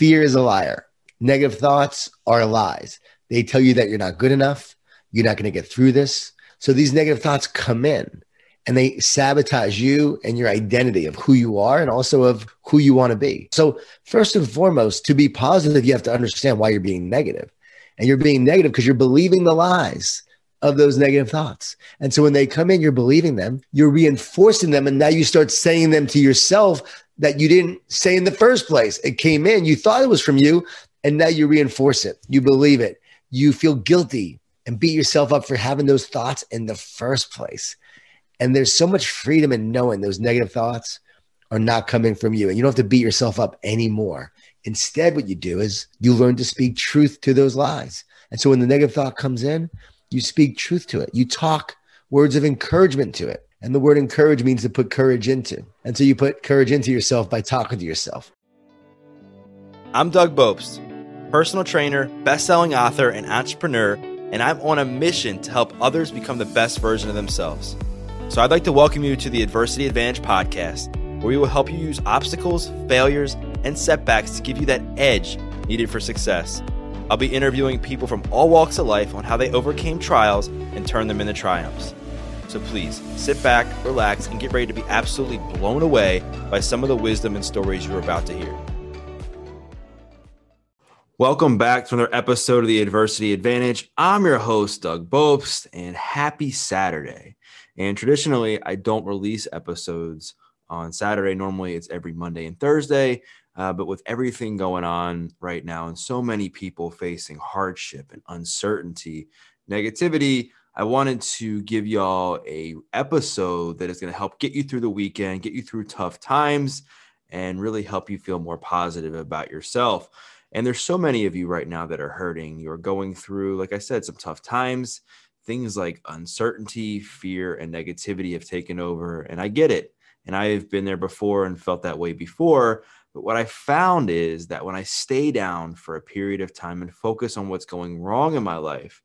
fear is a liar. Negative thoughts are lies. They tell you that you're not good enough. You're not going to get through this. So these negative thoughts come in and they sabotage you and your identity of who you are and also of who you want to be. So, first and foremost, to be positive, you have to understand why you're being negative. And you're being negative because you're believing the lies of those negative thoughts. And so when they come in, you're believing them, you're reinforcing them. And now you start saying them to yourself that you didn't say in the first place. It came in, you thought it was from you, and now you reinforce it. You believe it. You feel guilty and beat yourself up for having those thoughts in the first place. And there's so much freedom in knowing those negative thoughts are not coming from you. And you don't have to beat yourself up anymore. Instead, what you do is you learn to speak truth to those lies. And so when the negative thought comes in, you speak truth to it. You talk words of encouragement to it. And the word encourage means to put courage into. And so you put courage into yourself by talking to yourself. I'm Doug Bopst, personal trainer, best-selling author, and entrepreneur, and I'm on a mission to help others become the best version of themselves. So I'd like to welcome you to the Adversity Advantage podcast, where we will help you use obstacles, failures, and setbacks to give you that edge needed for success. I'll be interviewing people from all walks of life on how they overcame trials and turned them into triumphs. So please sit back, relax, and get ready to be absolutely blown away by some of the wisdom and stories you're about to hear. Welcome back to another episode of the Adversity Advantage. I'm your host, Doug Bopst, and happy Saturday. And traditionally, I don't release episodes on Saturday. Normally, it's every Monday and Thursday. Uh, but with everything going on right now and so many people facing hardship and uncertainty, negativity, I wanted to give y'all a episode that is going to help get you through the weekend, get you through tough times, and really help you feel more positive about yourself. And there's so many of you right now that are hurting. You're going through, like I said, some tough times things like uncertainty, fear, and negativity have taken over. And I get it. And I've been there before and felt that way before. But what I found is that when I stay down for a period of time and focus on what's going wrong in my life,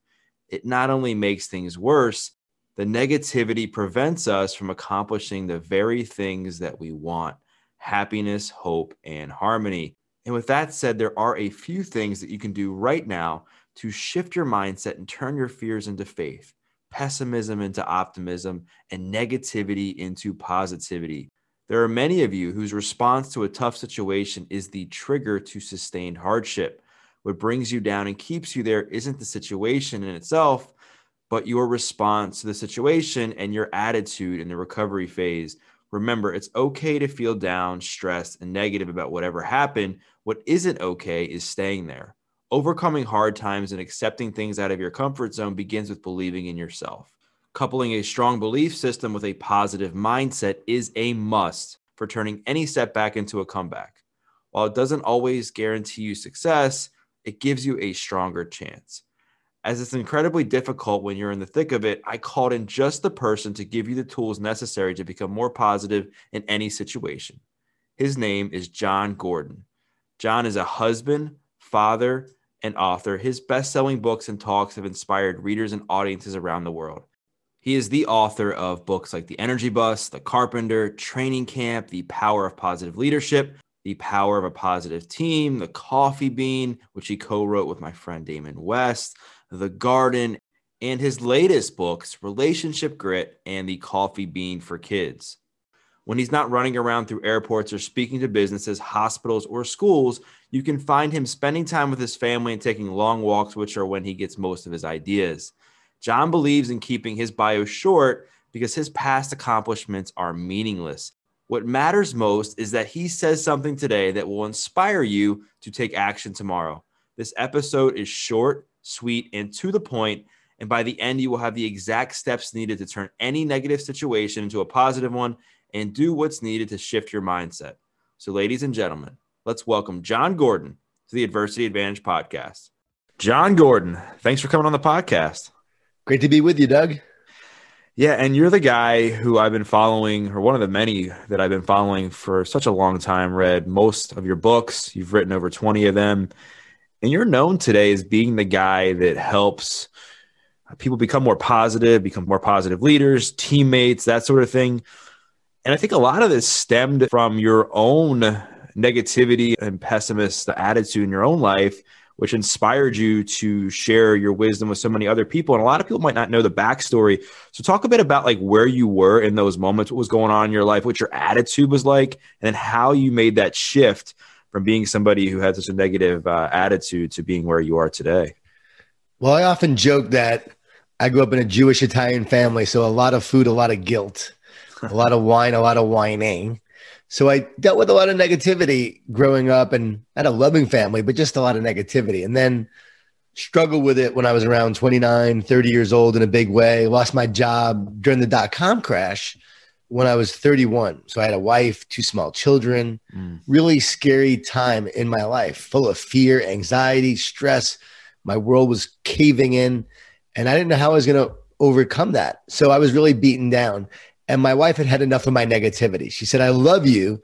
it not only makes things worse, the negativity prevents us from accomplishing the very things that we want happiness, hope, and harmony. And with that said, there are a few things that you can do right now to shift your mindset and turn your fears into faith, pessimism into optimism, and negativity into positivity. There are many of you whose response to a tough situation is the trigger to sustained hardship. What brings you down and keeps you there isn't the situation in itself, but your response to the situation and your attitude in the recovery phase. Remember, it's okay to feel down, stressed, and negative about whatever happened. What isn't okay is staying there. Overcoming hard times and accepting things out of your comfort zone begins with believing in yourself. Coupling a strong belief system with a positive mindset is a must for turning any setback into a comeback. While it doesn't always guarantee you success, it gives you a stronger chance. As it's incredibly difficult when you're in the thick of it, I called in just the person to give you the tools necessary to become more positive in any situation. His name is Jon Gordon. Jon is a husband, father, and author. His best selling books and talks have inspired readers and audiences around the world. He is the author of books like The Energy Bus, The Carpenter, Training Camp, The Power of Positive Leadership, The Power of a Positive Team, The Coffee Bean, which he co wrote with my friend Damon West, The Garden, and his latest books, Relationship Grit and The Coffee Bean for Kids. When he's not running around through airports or speaking to businesses, hospitals, or schools, you can find him spending time with his family and taking long walks, which are when he gets most of his ideas. Jon believes in keeping his bio short because his past accomplishments are meaningless. What matters most is that he says something today that will inspire you to take action tomorrow. This episode is short, sweet, and to the point. And by the end, you will have the exact steps needed to turn any negative situation into a positive one and do what's needed to shift your mindset. So, ladies and gentlemen, let's welcome Jon Gordon to the Adversity Advantage podcast. Jon Gordon, thanks for coming on the podcast. Great to be with you, Doug. Yeah, and you're the guy who I've been following, or one of the many that I've been following for such a long time. Read most of your books, you've written over 20 of them, and you're known today as being the guy that helps people become more positive, become more positive leaders, teammates, that sort of thing. And I think a lot of this stemmed from your own negativity and pessimist attitude in your own life which inspired you to share your wisdom with so many other people. And a lot of people might not know the backstory. So talk a bit about like where you were in those moments, what was going on in your life, what your attitude was like, and then how you made that shift from being somebody who had such a negative uh, attitude to being where you are today. Well, I often joke that I grew up in a Jewish Italian family, so a lot of food, a lot of guilt, a lot of wine, a lot of whining. So I dealt with a lot of negativity growing up and had a loving family, but just a lot of negativity. And then struggled with it when I was around 29, 30 years old in a big way. Lost my job during the dot com crash when I was 31. So I had a wife, two small children, mm. really scary time in my life, full of fear, anxiety, stress. My world was caving in, and I didn't know how I was going to overcome that. So I was really beaten down. And my wife had had enough of my negativity. She said, I love you,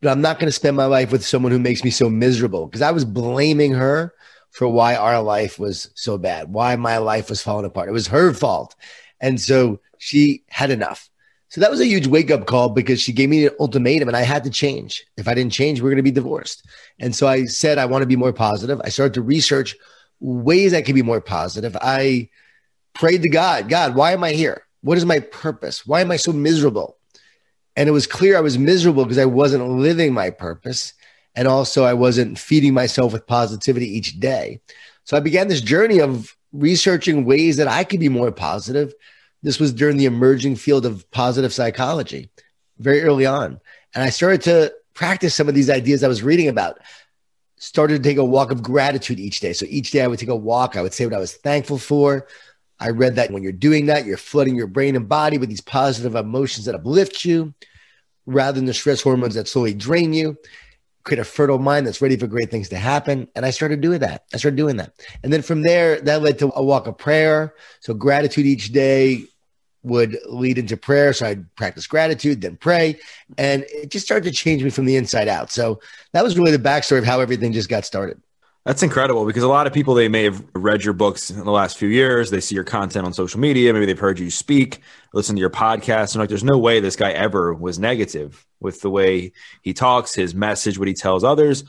but I'm not going to spend my life with someone who makes me so miserable. Because I was blaming her for why our life was so bad, why my life was falling apart. It was her fault. And so she had enough. So that was a huge wake up call because she gave me an ultimatum and I had to change. If I didn't change, we we're going to be divorced. And so I said, I want to be more positive. I started to research ways I could be more positive. I prayed to God, God, why am I here? What is my purpose? Why am I so miserable? And it was clear I was miserable because I wasn't living my purpose. And also, I wasn't feeding myself with positivity each day. So I began this journey of researching ways that I could be more positive. This was during the emerging field of positive psychology very early on. And I started to practice some of these ideas I was reading about. Started to take a walk of gratitude each day. So each day I would take a walk. I would say what I was thankful for. I read that when you're doing that, you're flooding your brain and body with these positive emotions that uplift you rather than the stress hormones that slowly drain you. Create a fertile mind that's ready for great things to happen. And I started doing that. I started doing that. And then from there, that led to a walk of prayer. So gratitude each day would lead into prayer. So I'd practice gratitude, then pray. And it just started to change me from the inside out. So that was really the backstory of how everything just got started. That's incredible because a lot of people they may have read your books in the last few years. They see your content on social media. Maybe they've heard you speak, listen to your podcast, and like, there's no way this guy ever was negative with the way he talks, his message, what he tells others.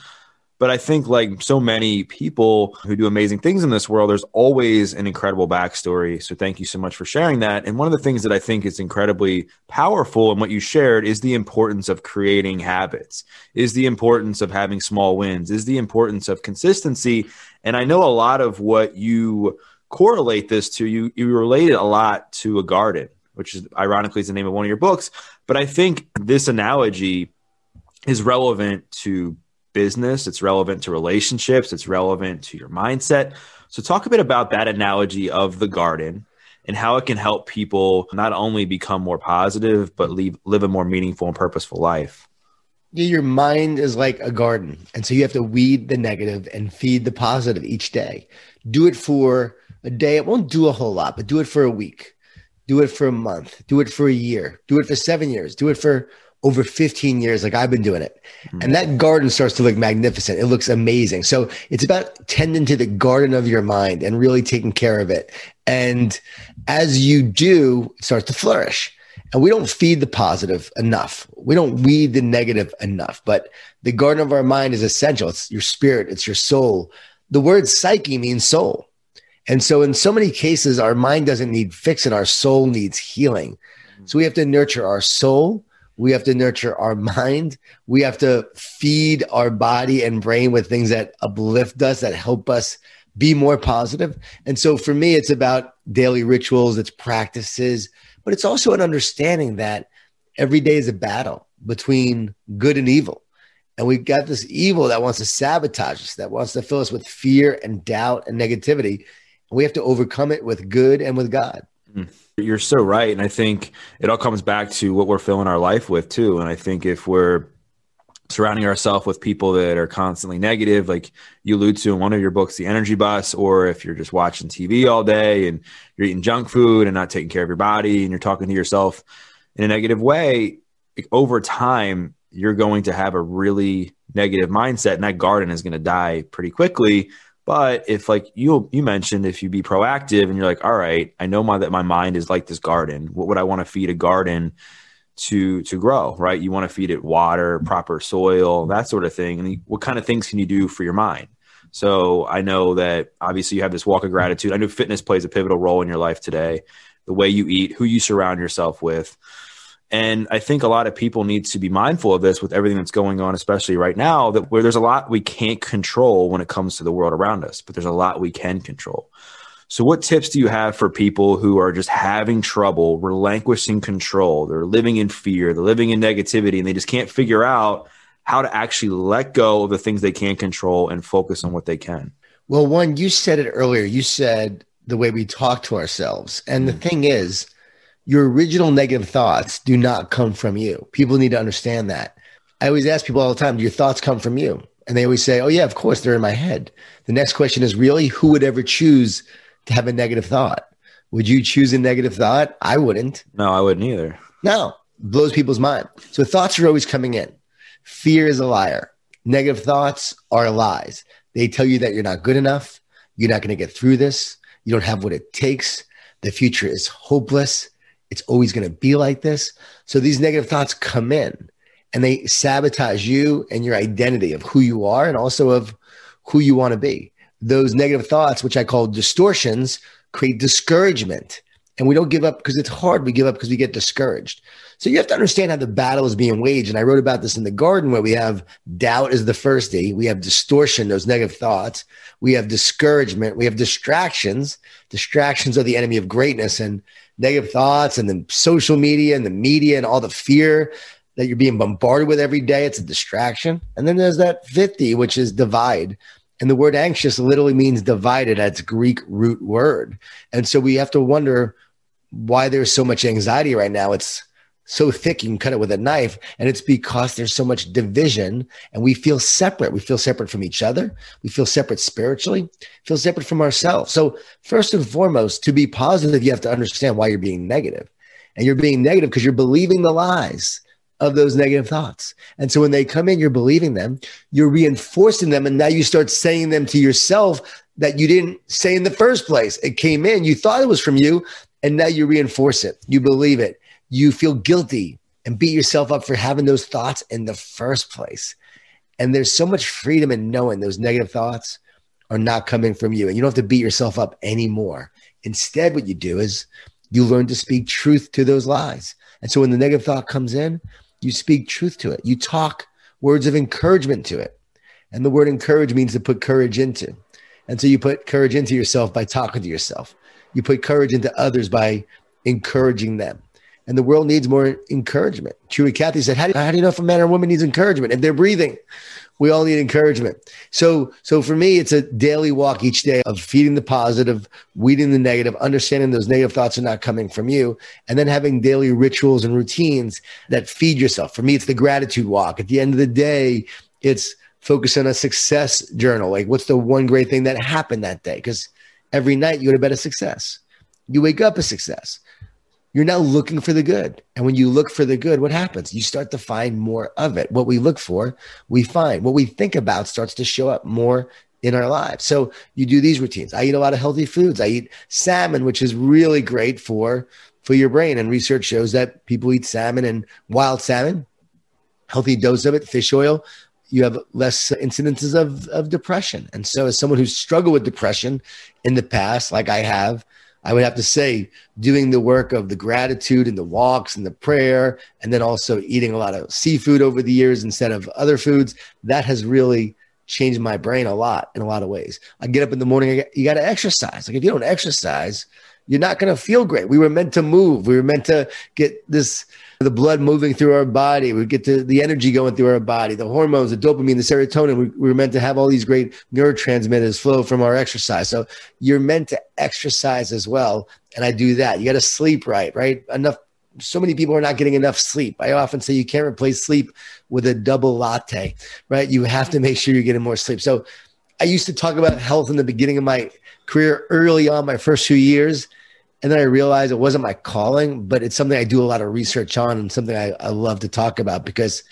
But I think, like so many people who do amazing things in this world, there's always an incredible backstory. So, thank you so much for sharing that. And one of the things that I think is incredibly powerful in what you shared is the importance of creating habits, is the importance of having small wins, is the importance of consistency. And I know a lot of what you correlate this to, you, you relate it a lot to a garden, which is ironically is the name of one of your books. But I think this analogy is relevant to business, it's relevant to relationships, it's relevant to your mindset. So, talk a bit about that analogy of the garden and how it can help people not only become more positive, but leave, live a more meaningful and purposeful life. Yeah, your mind is like a garden. And so you have to weed the negative and feed the positive each day. Do it for a day. It won't do a whole lot, but do it for a week. Do it for a month. Do it for a year. Do it for seven years. Do it for over 15 years, like I've been doing it. Mm-hmm. And that garden starts to look magnificent. It looks amazing. So it's about tending to the garden of your mind and really taking care of it. And as you do, it starts to flourish. And we don't feed the positive enough. We don't weed the negative enough. But the garden of our mind is essential. It's your spirit, it's your soul. The word psyche means soul. And so, in so many cases, our mind doesn't need fixing, our soul needs healing. So, we have to nurture our soul we have to nurture our mind. We have to feed our body and brain with things that uplift us, that help us be more positive. And so for me, it's about daily rituals, it's practices, but it's also an understanding that every day is a battle between good and evil. And we've got this evil that wants to sabotage us, that wants to fill us with fear and doubt and negativity. And we have to overcome it with good and with God. Mm. You're so right. And I think it all comes back to what we're filling our life with, too. And I think if we're surrounding ourselves with people that are constantly negative, like you allude to in one of your books, The Energy Bus, or if you're just watching TV all day and you're eating junk food and not taking care of your body and you're talking to yourself in a negative way, over time, you're going to have a really negative mindset and that garden is going to die pretty quickly but if like you you mentioned, if you be proactive and you're like, all right, I know my that my mind is like this garden. What would I want to feed a garden to to grow right? You want to feed it water proper soil that sort of thing. And what kind of things can you do for your mind? So i know that obviously you have this walk of gratitude. I know fitness plays a pivotal role in your life today. The way you eat who you surround yourself with and i think a lot of people need to be mindful of this with everything that's going on especially right now that where there's a lot we can't control when it comes to the world around us but there's a lot we can control so, what tips do you have for people who are just having trouble relinquishing control? They're living in fear, they're living in negativity, and they just can't figure out how to actually let go of the things they can't control and focus on what they can? Well, one, you said it earlier. You said the way we talk to ourselves. And the mm. thing is, your original negative thoughts do not come from you. People need to understand that. I always ask people all the time, do your thoughts come from you? And they always say, oh, yeah, of course, they're in my head. The next question is, really, who would ever choose to have a negative thought. Would you choose a negative thought? I wouldn't. No, I wouldn't either. No, blows people's mind. So thoughts are always coming in. Fear is a liar. Negative thoughts are lies. They tell you that you're not good enough. You're not going to get through this. You don't have what it takes. The future is hopeless. It's always going to be like this. So these negative thoughts come in and they sabotage you and your identity of who you are and also of who you want to be those negative thoughts, which I call distortions, create discouragement. And we don't give up because it's hard. We give up because we get discouraged. So you have to understand how the battle is being waged. And I wrote about this in the garden where we have doubt is the first D. We have distortion, those negative thoughts. We have discouragement. We have distractions. Distractions are the enemy of greatness and negative thoughts and the social media and the media and all the fear that you're being bombarded with every day. It's a distraction. And then there's that 50, which is divide. And the word anxious literally means divided. That's Greek root word. And so we have to wonder why there's so much anxiety right now. It's so thick you can cut it with a knife. And it's because there's so much division and we feel separate. We feel separate from each other. We feel separate spiritually, feel separate from ourselves. So first and foremost, to be positive, you have to understand why you're being negative. And you're being negative because you're believing the lies of those negative thoughts. And so when they come in, you're believing them, you're reinforcing them, and now you start saying them to yourself that you didn't say in the first place. It came in, you thought it was from you, and now you reinforce it. You believe it. You feel guilty and beat yourself up for having those thoughts in the first place. And there's so much freedom in knowing those negative thoughts are not coming from you. And you don't have to beat yourself up anymore. Instead, what you do is you learn to speak truth to those lies. And so when the negative thought comes in, you speak truth to it. You talk words of encouragement to it. And the word encourage means to put courage into. And so you put courage into yourself by talking to yourself. You put courage into others by encouraging them. And the world needs more encouragement. Truett Cathy said, how do, you, how do you know if a man or woman needs encouragement? If they're breathing, we all need encouragement. So, so for me, it's a daily walk each day of feeding the positive, weeding the negative, understanding those negative thoughts are not coming from you, and then having daily rituals and routines that feed yourself. For me, it's the gratitude walk. At the end of the day, it's focus on a success journal. Like, what's the one great thing that happened that day? Because every night you go to bed a success. You wake up a success you're now looking for the good. And when you look for the good, what happens? You start to find more of it. What we look for, we find. What we think about starts to show up more in our lives. So you do these routines. I eat a lot of healthy foods. I eat salmon, which is really great for for your brain. And research shows that people eat salmon and wild salmon, healthy dose of it, fish oil, you have less incidences of, of depression. And so as someone who's struggled with depression in the past, like I have, I would have to say, doing the work of the gratitude and the walks and the prayer, and then also eating a lot of seafood over the years instead of other foods, that has really changed my brain a lot in a lot of ways. I get up in the morning, you got to exercise. Like if you don't exercise, you're not going to feel great. We were meant to move. We were meant to get this the blood moving through our body. We get to the energy going through our body, the hormones, the dopamine, the serotonin. We were meant to have all these great neurotransmitters flow from our exercise. So you're meant to exercise as well. And I do that. You got to sleep right, right? Enough. So many people are not getting enough sleep. I often say you can't replace sleep with a double latte, right? You have to make sure you're getting more sleep. So I used to talk about health in the beginning of my career early on, my first few years and then I realized it wasn't my calling, but it's something I do a lot of research on and something I, I love to talk about because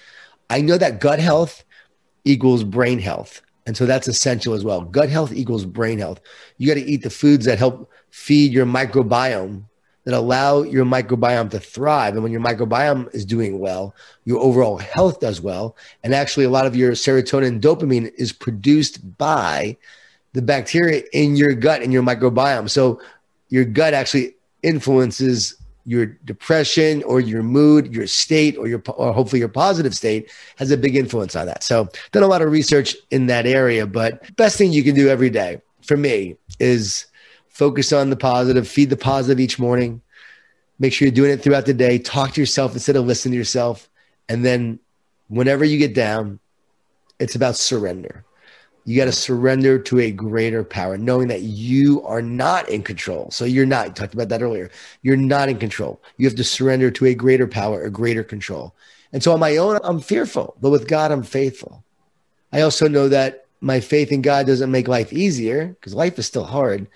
I know that gut health equals brain health. And so that's essential as well. Gut health equals brain health. You got to eat the foods that help feed your microbiome, that allow your microbiome to thrive. And when your microbiome is doing well, your overall health does well. And actually, a lot of your serotonin and dopamine is produced by the bacteria in your gut and your microbiome. So your gut actually influences your depression or your mood, your state, or your or hopefully your positive state has a big influence on that. So done a lot of research in that area, but best thing you can do every day for me is focus on the positive, feed the positive each morning. Make sure you're doing it throughout the day. Talk to yourself instead of listening to yourself. And then whenever you get down, it's about surrender. You got to surrender to a greater power, knowing that you are not in control. So you're not, talked about that earlier. You're not in control. You have to surrender to a greater power, a greater control. And so on my own, I'm fearful, but with God, I'm faithful. I also know that my faith in God doesn't make life easier because life is still hard,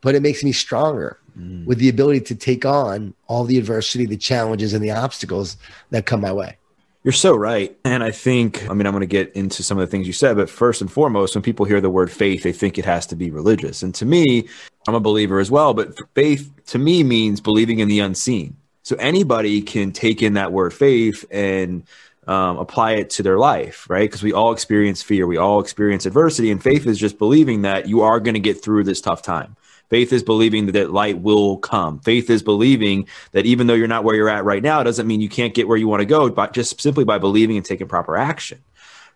but it makes me stronger mm. with the ability to take on all the adversity, the challenges, and the obstacles that come my way. You're so right. And I think, I mean, I'm going to get into some of the things you said, but first and foremost, when people hear the word faith, they think it has to be religious. And to me, I'm a believer as well, but faith to me means believing in the unseen. So anybody can take in that word faith and um, apply it to their life, right? Because we all experience fear, we all experience adversity, and faith is just believing that you are going to get through this tough time. Faith is believing that light will come. Faith is believing that even though you're not where you're at right now, it doesn't mean you can't get where you want to go, but just simply by believing and taking proper action.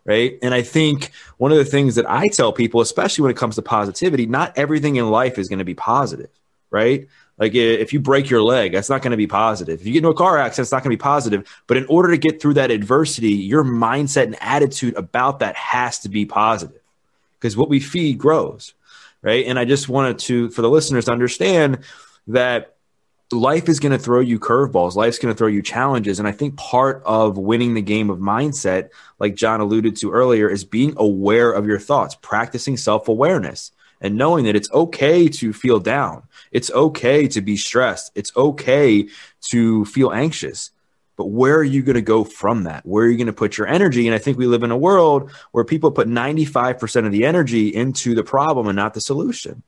Right. And I think one of the things that I tell people, especially when it comes to positivity, not everything in life is going to be positive. Right. Like if you break your leg, that's not going to be positive. If you get into a car accident, it's not going to be positive. But in order to get through that adversity, your mindset and attitude about that has to be positive because what we feed grows right? And I just wanted to, for the listeners to understand that life is going to throw you curveballs. Life's going to throw you challenges. And I think part of winning the game of mindset, like Jon alluded to earlier, is being aware of your thoughts, practicing self awareness, and knowing that it's okay to feel down. It's okay to be stressed. It's okay to feel anxious. But where are you going to go from that? Where are you going to put your energy? And I think we live in a world where people put 95% of the energy into the problem and not the solution.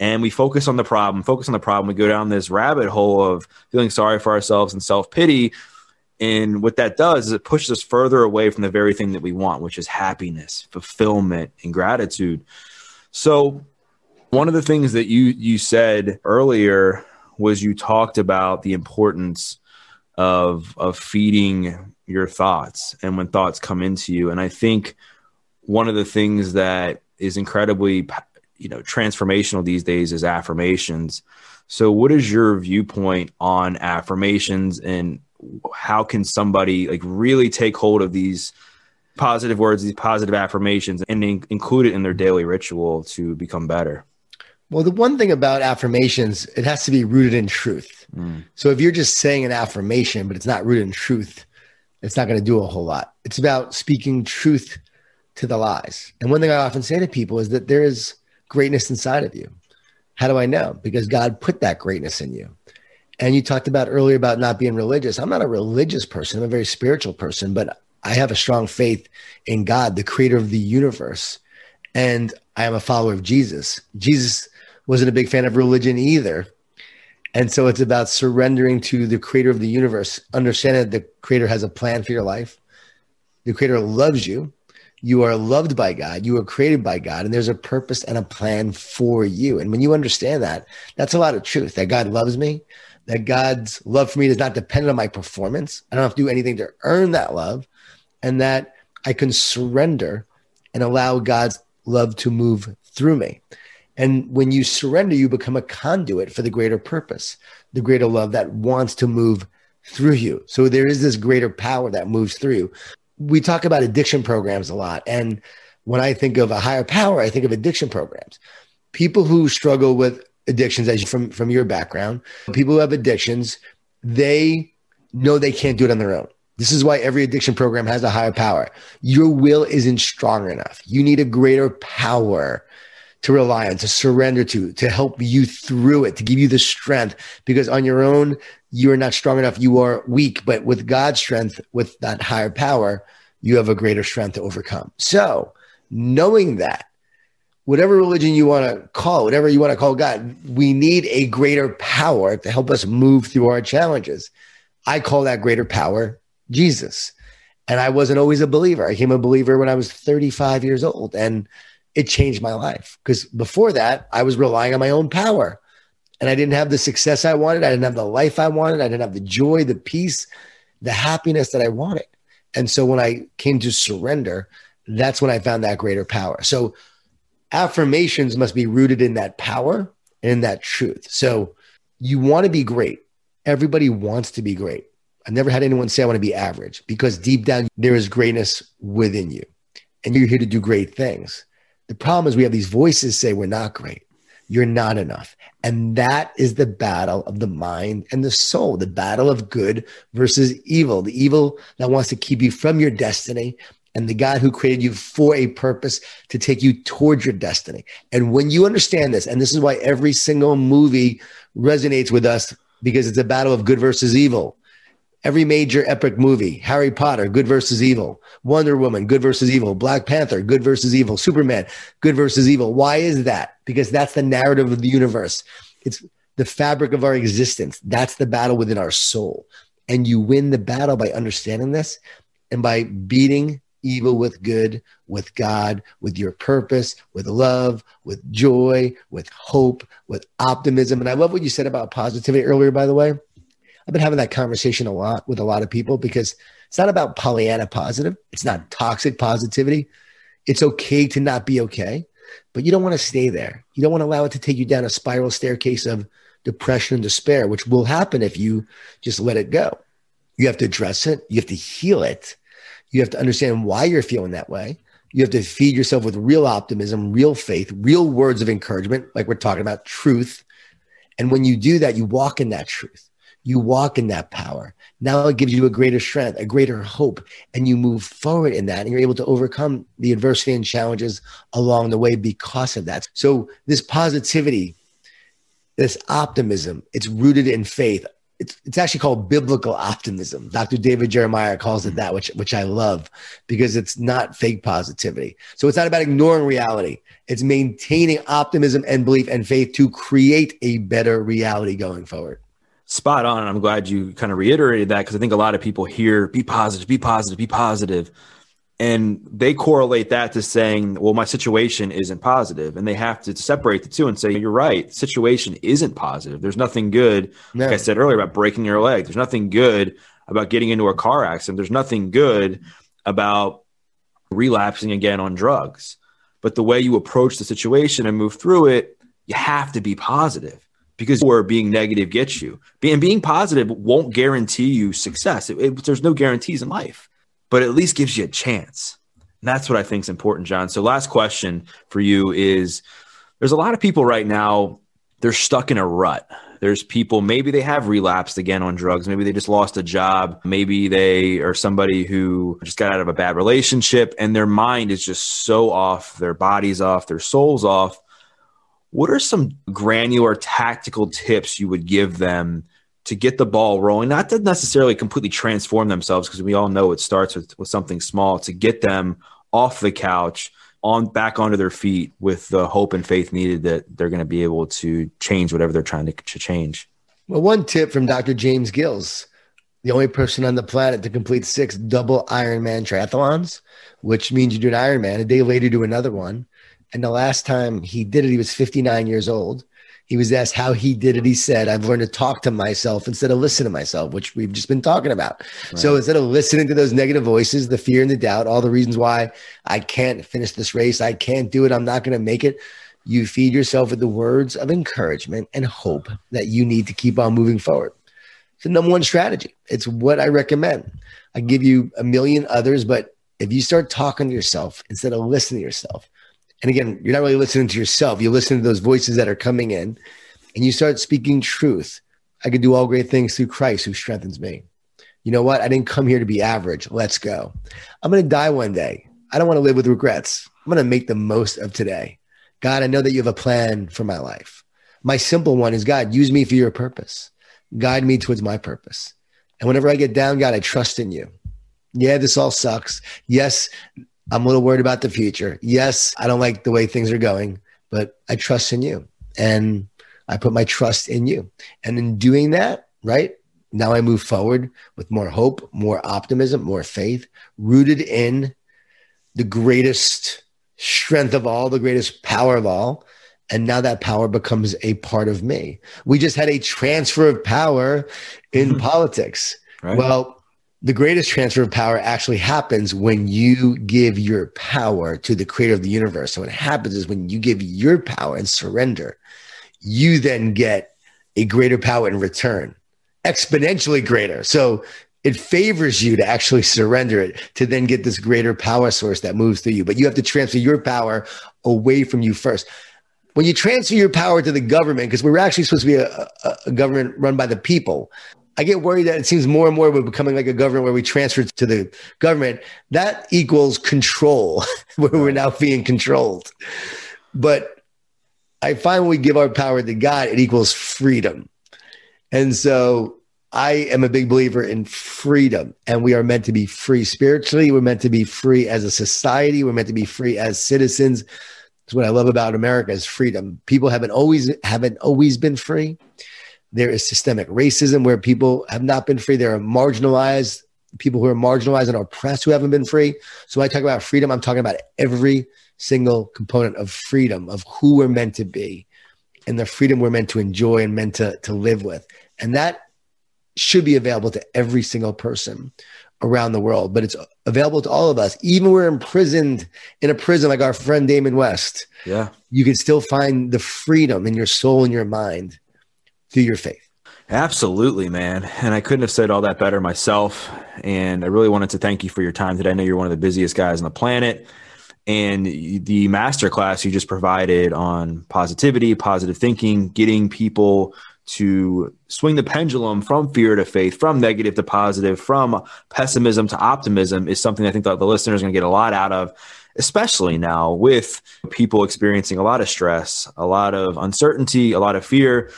And we focus on the problem, focus on the problem. We go down this rabbit hole of feeling sorry for ourselves and self pity. And what that does is it pushes us further away from the very thing that we want, which is happiness, fulfillment, and gratitude. So, one of the things that you you said earlier was you talked about the importance of of feeding your thoughts and when thoughts come into you. And i think one of the things that is incredibly you know transformational these days is affirmations. So what is your viewpoint on affirmations and how can somebody like really take hold of these positive words these positive affirmations and in- include it in their daily ritual to become better? Well, the one thing about affirmations, it has to be rooted in truth. Mm. So if you're just saying an affirmation, but it's not rooted in truth, it's not going to do a whole lot. It's about speaking truth to the lies. And one thing I often say to people is that there is greatness inside of you. How do I know? Because God put that greatness in you. And you talked about earlier about not being religious. I'm not a religious person, I'm a very spiritual person, but I have a strong faith in God, the creator of the universe. And I am a follower of Jesus. Jesus wasn't a big fan of religion either. And so it's about surrendering to the creator of the universe, understanding that the creator has a plan for your life. The creator loves you. You are loved by God. You are created by God, and there's a purpose and a plan for you. And when you understand that, that's a lot of truth that God loves me, that God's love for me is not dependent on my performance. I don't have to do anything to earn that love, and that I can surrender and allow God's love to move through me. And when you surrender, you become a conduit for the greater purpose, the greater love that wants to move through you. So there is this greater power that moves through you. We talk about addiction programs a lot. And when I think of a higher power, I think of addiction programs. People who struggle with addictions, as from, from your background, people who have addictions, they know they can't do it on their own. This is why every addiction program has a higher power. Your will isn't strong enough. You need a greater power to rely on, to surrender to, to help you through it, to give you the strength. Because on your own, you are not strong enough. You are weak. But with God's strength, with that higher power, you have a greater strength to overcome. So, knowing that, whatever religion you want to call, whatever you want to call God, we need a greater power to help us move through our challenges. I call that greater power Jesus. And I wasn't always a believer. I became a believer when I was 35 years old. And it changed my life because before that, I was relying on my own power and I didn't have the success I wanted. I didn't have the life I wanted. I didn't have the joy, the peace, the happiness that I wanted. And so when I came to surrender, that's when I found that greater power. So affirmations must be rooted in that power and in that truth. So you want to be great. Everybody wants to be great. I've never had anyone say I want to be average because deep down there is greatness within you and you're here to do great things. The problem is we have these voices say we're not great. You're not enough. And that is the battle of the mind and the soul, the battle of good versus evil, the evil that wants to keep you from your destiny and the God who created you for a purpose to take you towards your destiny. And when you understand this, and this is why every single movie resonates with us because it's a battle of good versus evil every major epic movie Harry Potter, good versus evil, Wonder Woman, good versus evil, Black Panther, good versus evil, Superman, good versus evil. Why is that? Because that's the narrative of the universe. It's the fabric of our existence. That's the battle within our soul. And you win the battle by understanding this and by beating evil with good, with God, with your purpose, with love, with joy, with hope, with optimism. And I love what you said about positivity earlier, by the way I've been having that conversation a lot with a lot of people because it's not about Pollyanna positive. It's not toxic positivity. It's okay to not be okay, but you don't want to stay there. You don't want to allow it to take you down a spiral staircase of depression and despair, which will happen if you just let it go. You have to address it. You have to heal it. You have to understand why you're feeling that way. You have to feed yourself with real optimism, real faith, real words of encouragement, like we're talking about truth. And when you do that, you walk in that truth you walk in that power. Now it gives you a greater strength, a greater hope, and you move forward in that. And you're able to overcome the adversity and challenges along the way because of that. So, this positivity, this optimism, it's rooted in faith. It's, it's actually called biblical optimism. Dr. David Jeremiah calls it hmm. that, which, which I love because it's not fake positivity. So, it's not about ignoring reality, it's maintaining optimism and belief and faith to create a better reality going forward spot on. I'm glad you kind of reiterated that because I think a lot of people hear be positive, be positive, be positive. And they correlate that to saying, well, my situation isn't positive. And they have to separate the two and say, you're right, situation isn't positive. There's nothing good, no. like I said earlier, about breaking your leg. There's nothing good about getting into a car accident. There's nothing good about relapsing again on drugs. But the way you approach the situation and move through it, you have to be positive because where being negative gets you. And being positive won't guarantee you success. It, it, there's no guarantees in life, but at least gives you a chance. And that's what I think is important, Jon. So, last question for you is: There's a lot of people right now. They're stuck in a rut. There's people, maybe they have relapsed again on drugs. Maybe they just lost a job. Maybe they are somebody who just got out of a bad relationship and their mind is just so off, their body's off, their soul's off what are some granular tactical tips you would give them to get the ball rolling? Not to necessarily completely transform themselves, because we all know it starts with, with something small, to get them off the couch on back onto their feet with the hope and faith needed that they're going to be able to change whatever they're trying to, to change. Well, one tip from Dr. James Gills, the only person on the planet to complete six double Ironman triathlons, which means you do an Ironman, a day later do another one. And the last time he did it, he was 59 years old. He was asked how he did it. He said, I've learned to talk to myself instead of listen to myself, which we've just been talking about. Right. So instead of listening to those negative voices, the fear and the doubt, all the reasons why I can't finish this race, I can't do it, I'm not going to make it, you feed yourself with the words of encouragement and hope that you need to keep on moving forward. It's the number one strategy. It's what I recommend. I give you a million others, but if you start talking to yourself instead of listening to yourself, and again, you're not really listening to yourself. You listen to those voices that are coming in and you start speaking truth. I can do all great things through Christ who strengthens me. You know what? I didn't come here to be average. Let's go. I'm going to die one day. I don't want to live with regrets. I'm going to make the most of today. God, I know that you have a plan for my life. My simple one is God, use me for your purpose. Guide me towards my purpose. And whenever I get down, God, I trust in you. Yeah, this all sucks. Yes, I'm a little worried about the future. Yes, I don't like the way things are going, but I trust in you. And I put my trust in you. And in doing that, right? Now I move forward with more hope, more optimism, more faith, rooted in the greatest strength of all, the greatest power of all. And now that power becomes a part of me. We just had a transfer of power in politics. Right. Well, the greatest transfer of power actually happens when you give your power to the creator of the universe. So what happens is when you give your power and surrender, you then get a greater power in return, exponentially greater. So it favors you to actually surrender it to then get this greater power source that moves through you. But you have to transfer your power away from you first. When you transfer your power to the government, because we're actually supposed to be a, a, government run by the people, I get worried that it seems more and more we're becoming like a government where we transfer to the government. That equals control, where we're now being controlled. But I find when we give our power to God, it equals freedom. And so I am a big believer in freedom, and we are meant to be free spiritually. We're meant to be free as a society. We're meant to be free as citizens. That's what I love about America is freedom. People haven't always haven't always been free. There is systemic racism where people have not been free. There are marginalized people who are marginalized and oppressed who haven't been free. So when I talk about freedom, I'm talking about every single component of freedom of who we're meant to be and the freedom we're meant to enjoy and meant to, to live with. And that should be available to every single person around the world, but it's available to all of us. Even we're imprisoned in a prison like our friend Damon West. Yeah. You can still find the freedom in your soul and your mind through your faith. Absolutely, man. And I couldn't have said all that better myself. And I really wanted to thank you for your time today. I know you're one of the busiest guys on the planet and the masterclass you just provided on positivity, positive thinking, getting people to swing the pendulum from fear to faith, from negative to positive, from pessimism to optimism is something I think that the listeners are going to get a lot out of, especially now with people experiencing a lot of stress, a lot of uncertainty, a lot of fear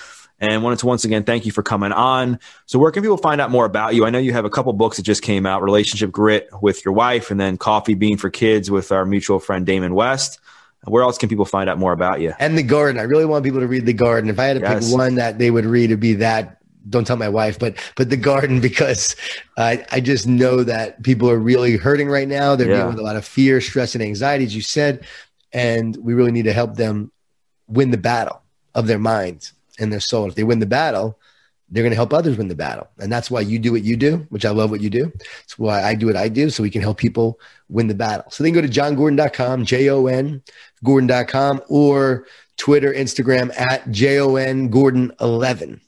and wanted to once again thank you for coming on. So, where can people find out more about you? I know you have a couple books that just came out Relationship Grit with your wife, and then Coffee Bean for Kids with our mutual friend Damon West. Where else can people find out more about you? And The Garden. I really want people to read The Garden. If I had to yes. pick one that they would read, it'd be that. Don't tell my wife, but but The Garden because I I just know that people are really hurting right now. They're yeah. dealing with a lot of fear, stress, and anxiety, as you said, and we really need to help them win the battle of their minds and their soul. If they win the battle, they're going to help others win the battle. And that's why you do what you do, which I love what you do. It's why I do what I do so we can help people win the battle. So then go to jongordon.com, J O N Gordon.com, or Twitter, Instagram at J O N Gordon 11.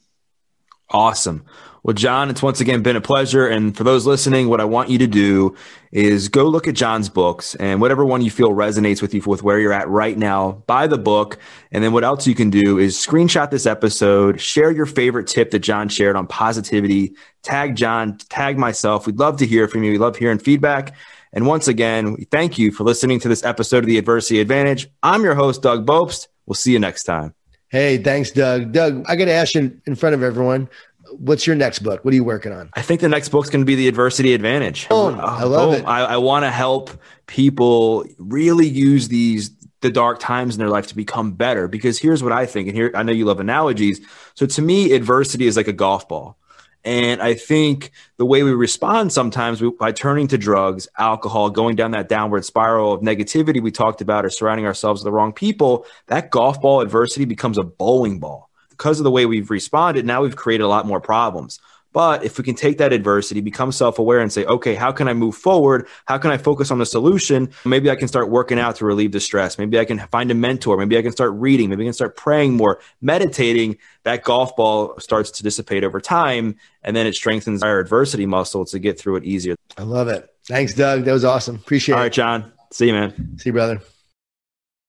Awesome. Well, Jon, it's once again been a pleasure. And for those listening, what I want you to do is go look at Jon's books and whatever one you feel resonates with you with where you're at right now, buy the book. And then what else you can do is screenshot this episode, share your favorite tip that Jon shared on positivity, tag Jon, tag myself. We'd love to hear from you. We love hearing feedback. And once again, we thank you for listening to this episode of the Adversity Advantage. I'm your host, Doug Bopst. We'll see you next time. Hey, thanks, Doug. Doug, I got to ask you in front of everyone what's your next book? What are you working on? I think the next book's going to be The Adversity Advantage. Oh, I love it. I, I want to help people really use these the dark times in their life to become better. Because here's what I think, and here I know you love analogies. So to me, adversity is like a golf ball. And I think the way we respond sometimes we, by turning to drugs, alcohol, going down that downward spiral of negativity we talked about, or surrounding ourselves with the wrong people, that golf ball adversity becomes a bowling ball because of the way we've responded, now we've created a lot more problems. But if we can take that adversity, become self aware, and say, okay, how can I move forward? How can I focus on the solution? Maybe I can start working out to relieve the stress. Maybe I can find a mentor. Maybe I can start reading. Maybe I can start praying more, meditating. That golf ball starts to dissipate over time. And then it strengthens our adversity muscle to get through it easier. I love it. Thanks, Doug. That was awesome. Appreciate it. All right, Jon. See you, man. See you, brother.